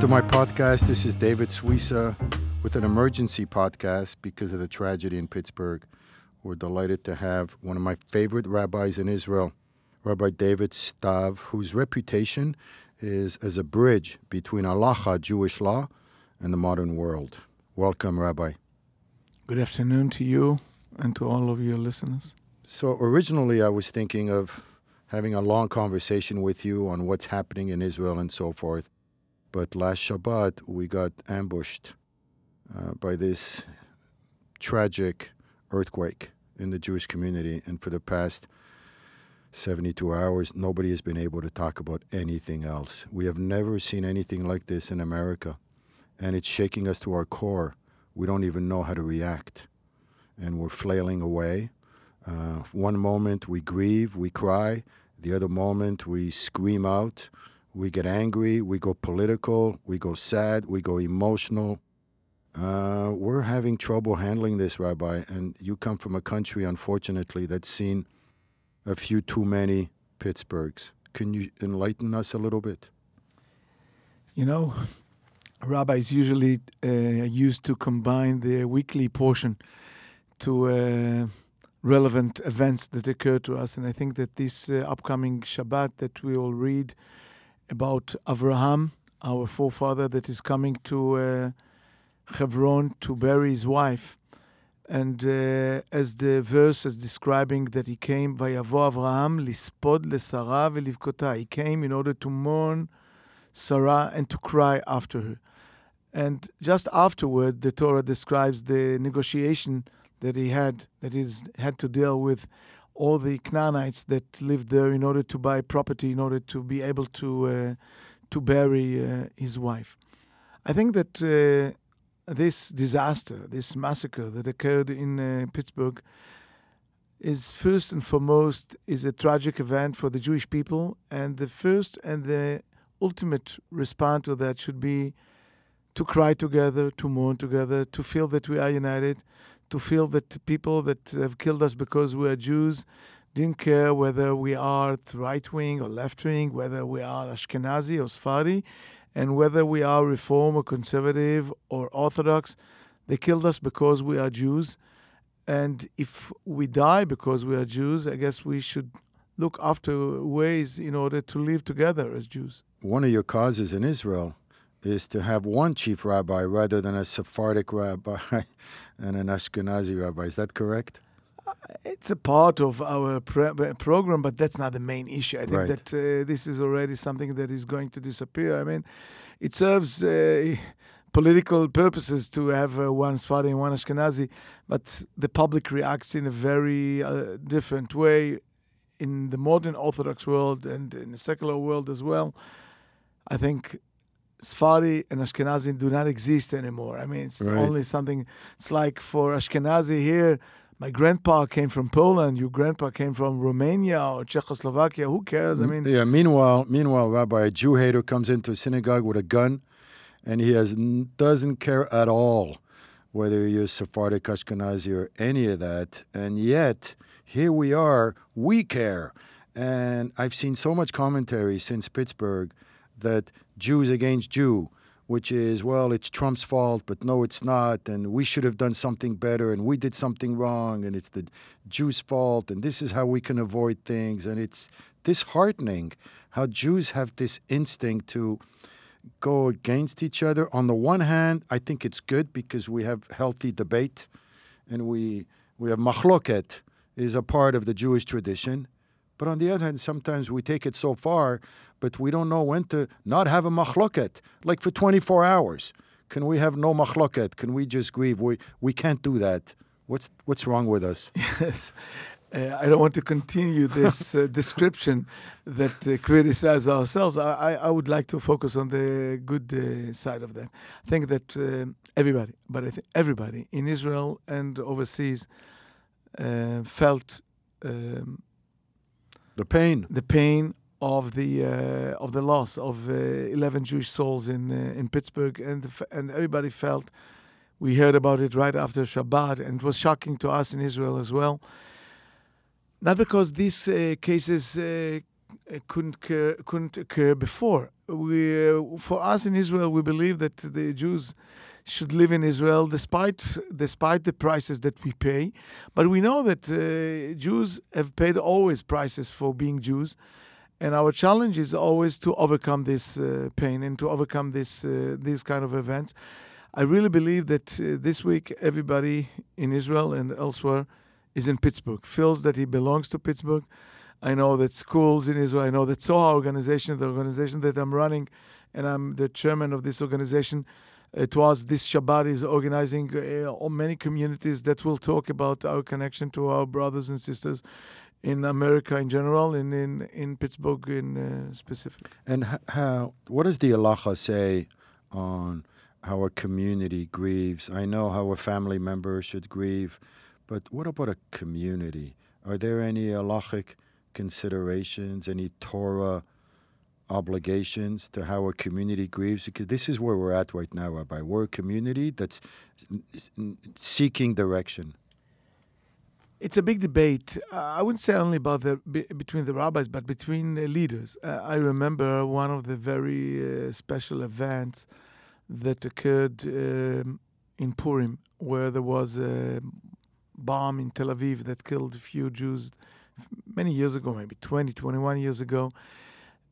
to my podcast. This is David Suissa with an emergency podcast because of the tragedy in Pittsburgh. We're delighted to have one of my favorite rabbis in Israel, Rabbi David Stav, whose reputation is as a bridge between halacha, Jewish law, and the modern world. Welcome, Rabbi. Good afternoon to you and to all of your listeners. So, originally, I was thinking of having a long conversation with you on what's happening in Israel and so forth. But last Shabbat, we got ambushed uh, by this tragic earthquake in the Jewish community. And for the past 72 hours, nobody has been able to talk about anything else. We have never seen anything like this in America. And it's shaking us to our core. We don't even know how to react. And we're flailing away. Uh, one moment we grieve, we cry. The other moment we scream out. We get angry, we go political, we go sad, we go emotional. Uh, we're having trouble handling this, Rabbi, and you come from a country, unfortunately, that's seen a few too many Pittsburghs. Can you enlighten us a little bit? You know, rabbis usually uh, used to combine their weekly portion to uh, relevant events that occur to us, and I think that this uh, upcoming Shabbat that we will read about Avraham, our forefather, that is coming to uh, Hebron to bury his wife. And uh, as the verse is describing that he came, Vayavo Avraham lispod. He came in order to mourn Sarah and to cry after her. And just afterward, the Torah describes the negotiation that he had, that he had to deal with all the Canaanites that lived there in order to buy property, in order to be able to uh, to bury uh, his wife. I think that uh, this disaster, this massacre that occurred in uh, Pittsburgh, is first and foremost is a tragic event for the Jewish people, and the first and the ultimate response to that should be to cry together, to mourn together, to feel that we are united, to feel that people that have killed us because we are Jews didn't care whether we are right wing or left wing, whether we are Ashkenazi or Sephardi, and whether we are Reform or Conservative or Orthodox. They killed us because we are Jews. And if we die because we are Jews, I guess we should look after ways in order to live together as Jews. One of your causes in Israel is to have one chief rabbi rather than a Sephardic rabbi and an Ashkenazi rabbi. Is that correct? It's a part of our pre- program, but that's not the main issue. I think Right. that uh, this is already something that is going to disappear. I mean, it serves uh, political purposes to have uh, one Sephardi and one Ashkenazi, but the public reacts in a very uh, different way in the modern Orthodox world and in the secular world as well. I think Sephardi and Ashkenazi do not exist anymore. I mean, it's Right. only something. It's like for Ashkenazi here, my grandpa came from Poland. Your grandpa came from Romania or Czechoslovakia. Who cares? I mean, yeah. Meanwhile, meanwhile, Rabbi, a Jew hater comes into a synagogue with a gun, and he has doesn't care at all whether you're Sephardic, Ashkenazi, or any of that. And yet, here we are. We care, and I've seen so much commentary since Pittsburgh that Jews against Jew. Which is, well, it's Trump's fault, but no, it's not. And we should have done something better, and we did something wrong, and it's the Jews' fault, and this is how we can avoid things. And it's disheartening how Jews have this instinct to go against each other. On the one hand, I think it's good because we have healthy debate and we, we have machloket is a part of the Jewish tradition. But on the other hand, sometimes we take it so far, but we don't know when to not have a machloket, like for 24 hours. Can we have no machloket? Can we just grieve? We, we can't do that. What's, what's wrong with us? yes. Uh, I don't want to continue this uh, description that uh, criticize ourselves. I, I, I would like to focus on the good uh, side of that. I think that uh, everybody, but I think everybody in Israel and overseas uh, felt um, The pain. the pain of the uh, of the loss of uh, 11 Jewish souls in uh, in Pittsburgh, and and everybody felt. We heard about it right after Shabbat, and it was shocking to us in Israel as well. Not because these uh, cases uh, couldn't occur, couldn't occur before. we, uh, for us in Israel, we believe that the Jews should live in Israel despite despite the prices that we pay. But we know that uh, Jews have paid always prices for being Jews, and our challenge is always to overcome this uh, pain and to overcome this uh, these kind of events. I really believe that uh, this week everybody in Israel and elsewhere is in Pittsburgh, feels that he belongs to Pittsburgh. I know that schools in Israel, I know that Tzohar organization, the organization that I'm running, and I'm the chairman of this organization, it was this Shabbat is organizing uh, many communities that will talk about our connection to our brothers and sisters in America in general and in, in Pittsburgh in uh, specific. And how, what does the halacha say on how a community grieves? I know how a family member should grieve, but what about a community? Are there any halachic considerations, any Torah obligations to how a community grieves? Because this is where we're at right now, Rabbi. We're a community that's seeking direction. It's a big debate. Uh, I wouldn't say only about the be, between the rabbis, but between leaders. Uh, I remember one of the very uh, special events that occurred um, in Purim, where there was a bomb in Tel Aviv that killed a few Jews many years ago, maybe 20, 21 years ago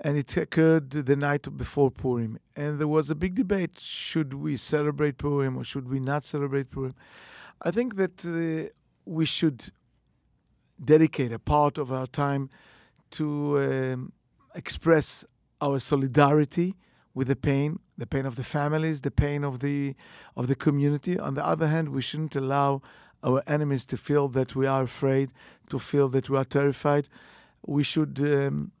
and it occurred the night before Purim. And there was a big debate should we celebrate Purim or should we not celebrate Purim? I think that uh, we should dedicate a part of our time to um, express our solidarity with the pain, the pain of the families, the pain of the of the community. On the other hand, we shouldn't allow our enemies to feel that we are afraid, to feel that we are terrified. We should um,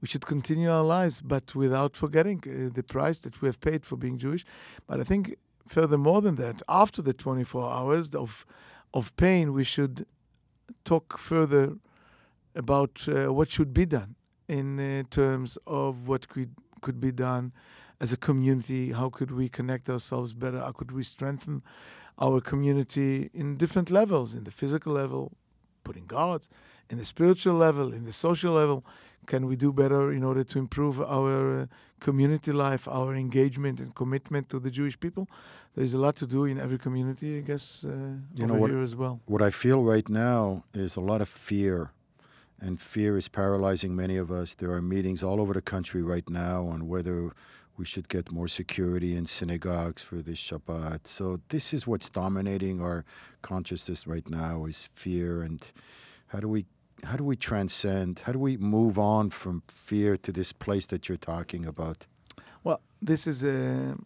we should continue our lives, but without forgetting uh, the price that we have paid for being Jewish. But I think further more than that, after the 24 hours of of pain, we should talk further about uh, what should be done in uh, terms of what could could be done as a community. How could we connect ourselves better? How could we strengthen our community in different levels, in the physical level, putting guards, in the spiritual level, in the social level can we do better in order to improve our uh, community life, our engagement and commitment to the Jewish people? There's a lot to do in every community, I guess, uh, you know, what, here as well. What I feel right now is a lot of fear, and fear is paralyzing many of us. There are meetings all over the country right now on whether we should get more security in synagogues for this Shabbat. So this is what's dominating our consciousness right now is fear and how do we how do we transcend? How do we move on from fear to this place that you're talking about? Well, this is a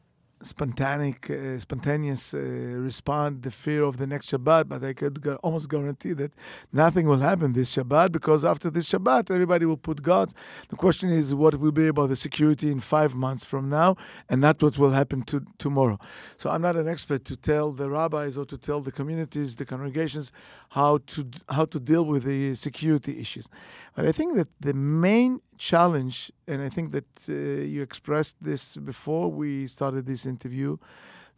spontaneous, uh, spontaneous uh, response, the fear of the next Shabbat, but I could almost guarantee that nothing will happen this Shabbat because after this Shabbat, everybody will put gods. The question is what will be about the security in five months from now and not what will happen to tomorrow. So I'm not an expert to tell the rabbis or to tell the communities, the congregations, how to how to deal with the security issues. But I think that the main challenge, and I think that uh, you expressed this before we started this interview,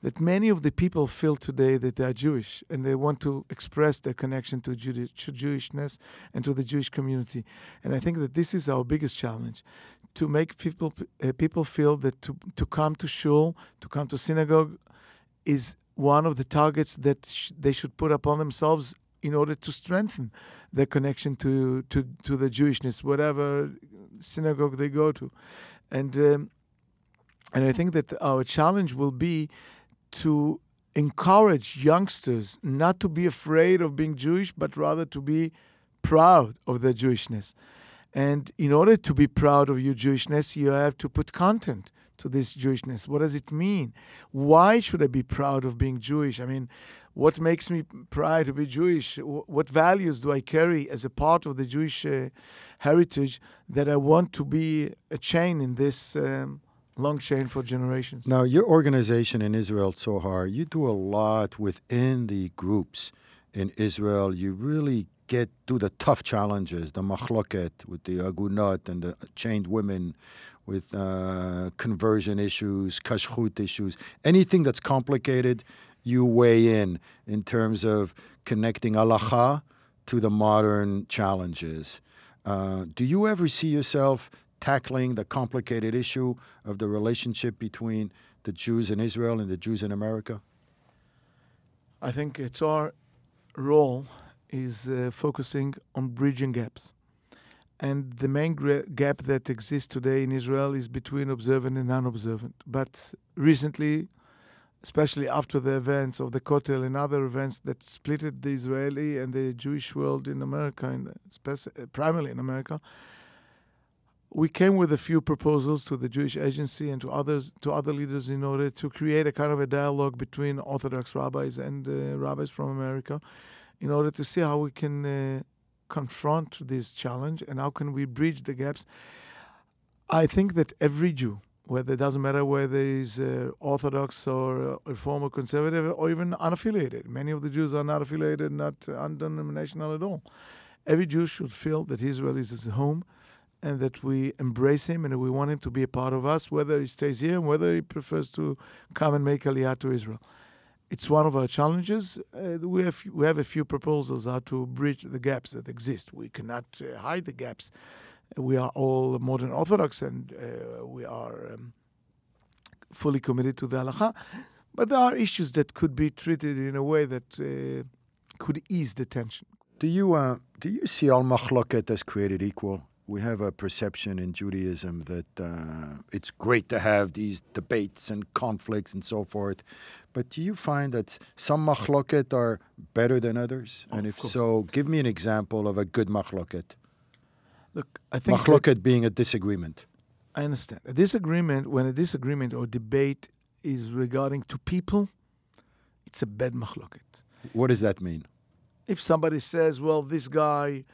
that many of the people feel today that they are Jewish and they want to express their connection to, to Jewishness and to the Jewish community. And I think that this is our biggest challenge to make people uh, people feel that to, to come to shul, to come to synagogue, is one of the targets that sh- they should put upon themselves in order to strengthen their connection to, to, to the Jewishness, whatever synagogue they go to. And, um, and I think that our challenge will be to encourage youngsters not to be afraid of being Jewish, but rather to be proud of their Jewishness. And in order to be proud of your Jewishness, you have to put content to this Jewishness. What does it mean? Why should I be proud of being Jewish? I mean, what makes me proud to be Jewish? What values do I carry as a part of the Jewish uh, heritage that I want to be a chain in this um, long chain for generations? Now, your organization in Israel, Tzohar, you do a lot within the groups in Israel. You really get through the tough challenges, the machloket with the agunot and the chained women, with uh, conversion issues, kashrut issues, anything that's complicated, you weigh in in terms of connecting halacha to the modern challenges. Uh, do you ever see yourself tackling the complicated issue of the relationship between the Jews in Israel and the Jews in America? I think it's our role is uh, focusing on bridging gaps. And the main gap that exists today in Israel is between observant and non observant. But recently, especially after the events of the Kotel and other events that splitted the Israeli and the Jewish world in America, speci- primarily in America, we came with a few proposals to the Jewish Agency and to others, to other leaders, in order to create a kind of a dialogue between Orthodox rabbis and uh, rabbis from America, in order to see how we can uh, confront this challenge and how can we bridge the gaps. I think that every Jew, whether it doesn't matter whether he's uh, Orthodox or uh, Reform or Conservative or even unaffiliated. Many of the Jews are not affiliated, not undenominational at all. Every Jew should feel that Israel is his home and that we embrace him and we want him to be a part of us, whether he stays here and whether he prefers to come and make Aliyah to Israel. It's one of our challenges. Uh, we, have, we have a few proposals how to bridge the gaps that exist. We cannot uh, hide the gaps. We are all modern Orthodox and uh, we are um, fully committed to the halacha. But there are issues that could be treated in a way that uh, could ease the tension. Do you, uh, do you see all machloket as created equal? We have a perception in Judaism that uh, it's great to have these debates and conflicts and so forth. But do you find that some machloket are better than others? Oh, and if so, give me an example of a good machloket. Look, I think Machloket being a disagreement. I understand. A disagreement, when a disagreement or debate is regarding to people, it's a bad machloket. What does that mean? If somebody says, well, this guy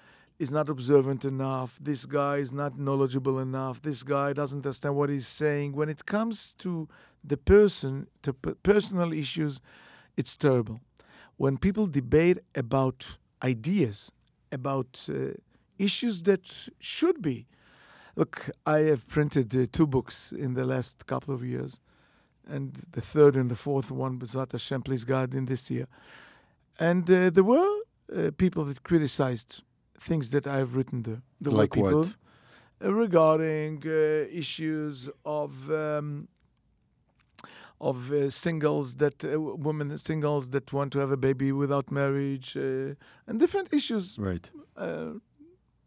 is not observant enough, this guy is not knowledgeable enough, this guy doesn't understand what he's saying, when it comes to the person, to personal issues, it's terrible. When people debate about ideas, about uh, issues that should be Look, I have printed uh, two books in the last couple of years, and the third and the fourth one, B'ezrat Hashem, please God, in this year. And uh, there were uh, people that criticized things that I have written there. There Like people what? uh, regarding uh, issues of. Um, of uh, singles that uh, women singles that want to have a baby without marriage uh, and different issues Right. uh,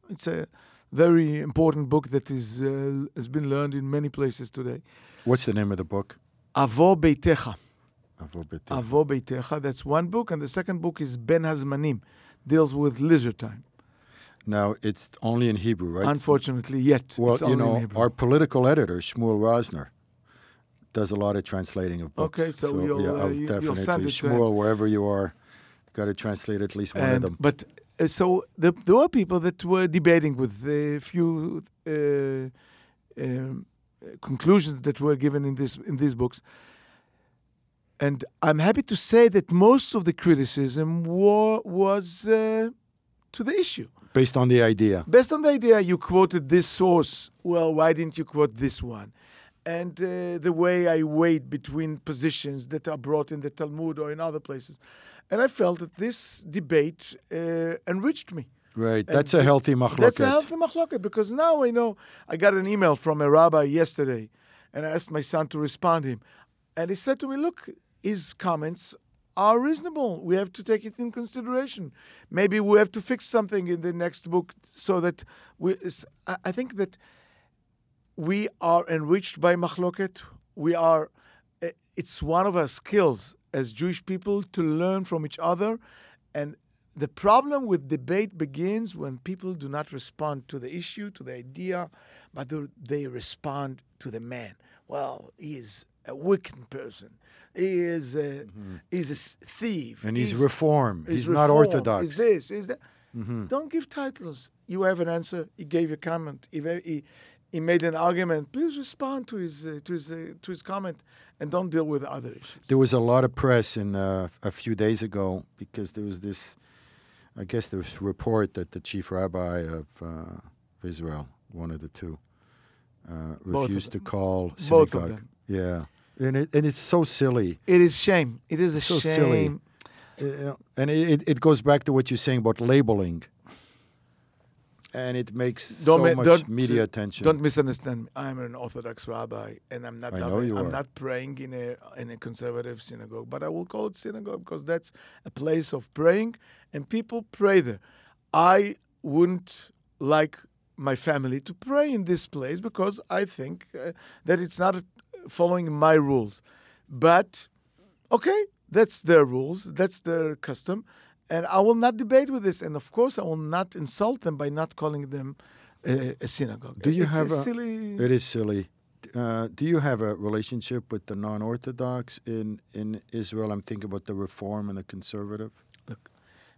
it's a very important book that is uh, has been learned in many places today. What's the name of the book? Avo Beitecha. Avo B'Tech. Avo Beitecha. That's one book, and the second book is Ben Hazmanim, deals with leisure time. Now, it's only in Hebrew, right? Unfortunately, yet Well, it's you only in know, Hebrew. our political editor, Shmuel Rosner, does a lot of translating of books. Okay, so you'll, yeah, uh, you- you'll definitely, send it. Shmuel, wherever you are, got to translate at least one of them. But uh, so the, there were people that were debating with a few uh, um, conclusions that were given in this in these books. And I'm happy to say that most of the criticism wa- was uh, to the issue. Based on the idea. Based on the idea you quoted this source, well, why didn't you quote this one? And uh, the way I weighed between positions that are brought in the Talmud or in other places. And I felt that this debate uh, enriched me. Right. And That's a healthy machloket. That's a healthy machloket because now I know. I got an email from a rabbi yesterday, and I asked my son to respond to him, and he said to me, "Look, his comments are reasonable. We have to take it in consideration. Maybe we have to fix something in the next book so that we." I think that we are enriched by machloket. We are. eh, It's one of our skills as Jewish people to learn from each other, and the problem with debate begins when people do not respond to the issue, to the idea, but they- they respond to the man. Well, he is a wicked person. He is a, he's a thief. and he's, reform. He's, not reform, orthodox. Is this? Is that? Mhm. Don't give titles. You have an answer. He gave a comment. He, he, he made an argument. Please respond to his uh, to his uh, to his comment, and don't deal with other issues. There was a lot of press in uh, a few days ago because there was this, I guess there was a report that the chief rabbi of uh, Israel, one of the two, uh, Both of refused to call Both synagogue. of them. Yeah, and it and it's so silly. It is shame. It is a So shame. silly. Uh, and it, it goes back to what you're saying about labeling. and it makes Don't so ma- much media attention. Don't misunderstand me. I'm an Orthodox rabbi, and I'm not. I know you I'm are. not praying in a in a conservative synagogue, but I will call it synagogue because that's a place of praying, and people pray there. I wouldn't like my family to pray in this place because I think uh, that it's not uh, following my rules. But okay, that's their rules, that's their custom, and I will not debate with this. And of course, I will not insult them by not calling them a, a synagogue. Do you It's have a, a- silly? It is silly. Uh, do you have a relationship with the non-Orthodox in in Israel? I'm thinking about the Reform and the Conservative. Look,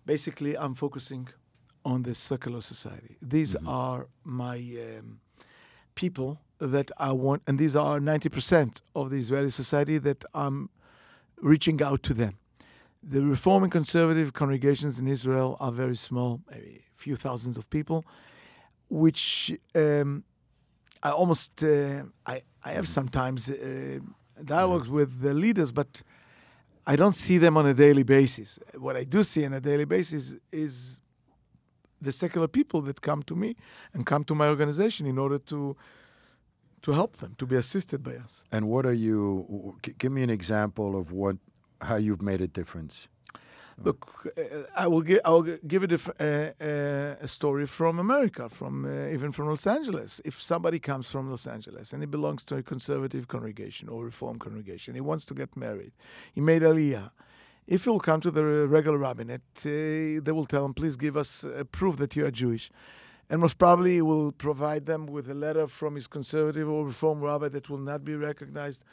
basically, I'm focusing on the secular society. These Mhm. are my um, people that I want, and these are 90% of the Israeli society that I'm reaching out to them. The Reform and Conservative congregations in Israel are very small, maybe a few thousands of people, which um, I almost uh, I I have sometimes uh, dialogues with the leaders, but I don't see them on a daily basis. What I do see on a daily basis is the secular people that come to me and come to my organization in order to to help them to be assisted by us. And what are you? Give me an example of what how you've made a difference. Look, uh, I will give I will give a, f- uh, uh, a story from America, from uh, even from Los Angeles. If somebody comes from Los Angeles and he belongs to a conservative congregation or reform congregation, he wants to get married, he made aliyah. If he'll come to the regular rabbinate, uh, they will tell him, "Please give us uh, proof that you are Jewish." And most probably, will provide them with a letter from his conservative or reform rabbi that will not be recognized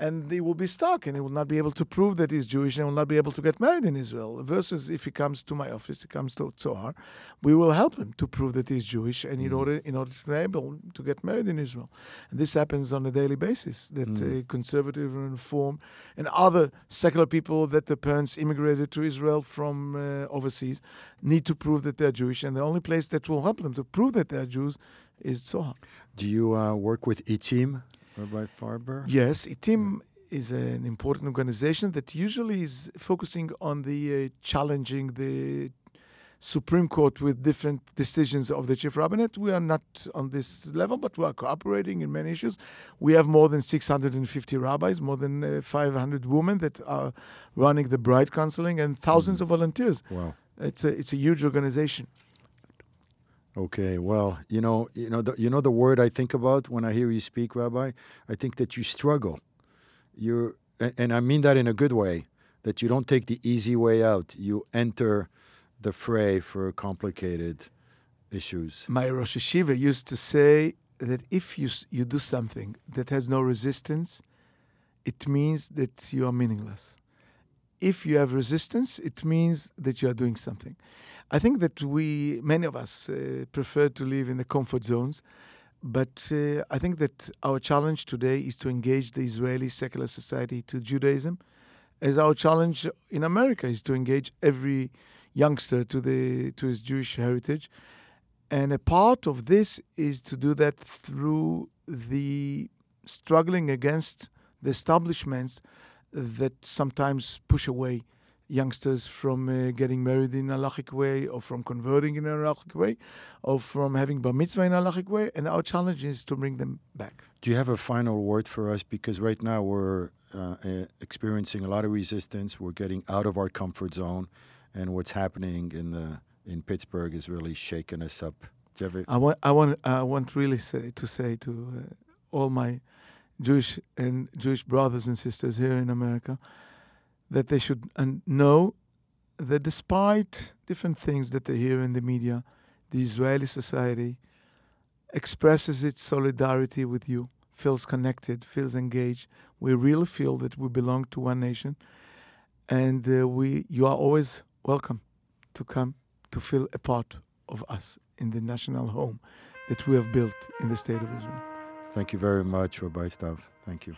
and he will be stuck and he will not be able to prove that he's Jewish and will not be able to get married in Israel. Versus if he comes to my office, he comes to Tzohar, we will help him to prove that he's Jewish and in Mm. order in order to be able to get married in Israel. And this happens on a daily basis. That Mm. uh, conservative and reform and other secular people that the parents immigrated to Israel from uh, overseas need to prove that they're Jewish, and the only place that will help them to prove that they're Jews is Tzohar. Do you uh, work with Itim, Rabbi Farber? Yes, ITIM is an important organization that usually is focusing on the uh, challenging the Supreme Court with different decisions of the chief rabbinate. We are not on this level, but we are cooperating in many issues. We have more than 650 rabbis, more than uh, 500 women that are running the bride counseling, and 1000s of volunteers. Wow. It's a it's a huge organization. Okay, well, you know, you know, the, you know the word I think about when I hear you speak, Rabbi. I think that you struggle. You and, and I mean that in a good way. That you don't take the easy way out. You enter the fray for complicated issues. My Rosh Yeshiva used to say that if you you do something that has no resistance, it means that you are meaningless. If you have resistance, it means that you are doing something. I think that we, many of us, uh, prefer to live in the comfort zones, but uh, I think that our challenge today is to engage the Israeli secular society to Judaism, as our challenge in America is to engage every youngster to the to his Jewish heritage. And a part of this is to do that through the struggling against the establishments that sometimes push away youngsters from uh, getting married in a halachic way or from converting in a halachic way or from having bar mitzvah in a halachic way. And our challenge is to bring them back. Do you have a final word for us? Because right now we're uh, uh, experiencing a lot of resistance. We're getting out of our comfort zone, and what's happening in the in Pittsburgh is really shaking us up. Do you have a- I want, I want, I want really say, to say to uh, all my Jewish and Jewish brothers and sisters here in America that they should know that despite different things that they hear in the media, the Israeli society expresses its solidarity with you, feels connected, feels engaged. We really feel that we belong to one nation, and uh, we you are always welcome to come to feel a part of us in the national home that we have built in the state of Israel. Thank you very much, Rabbi Stav. Thank you.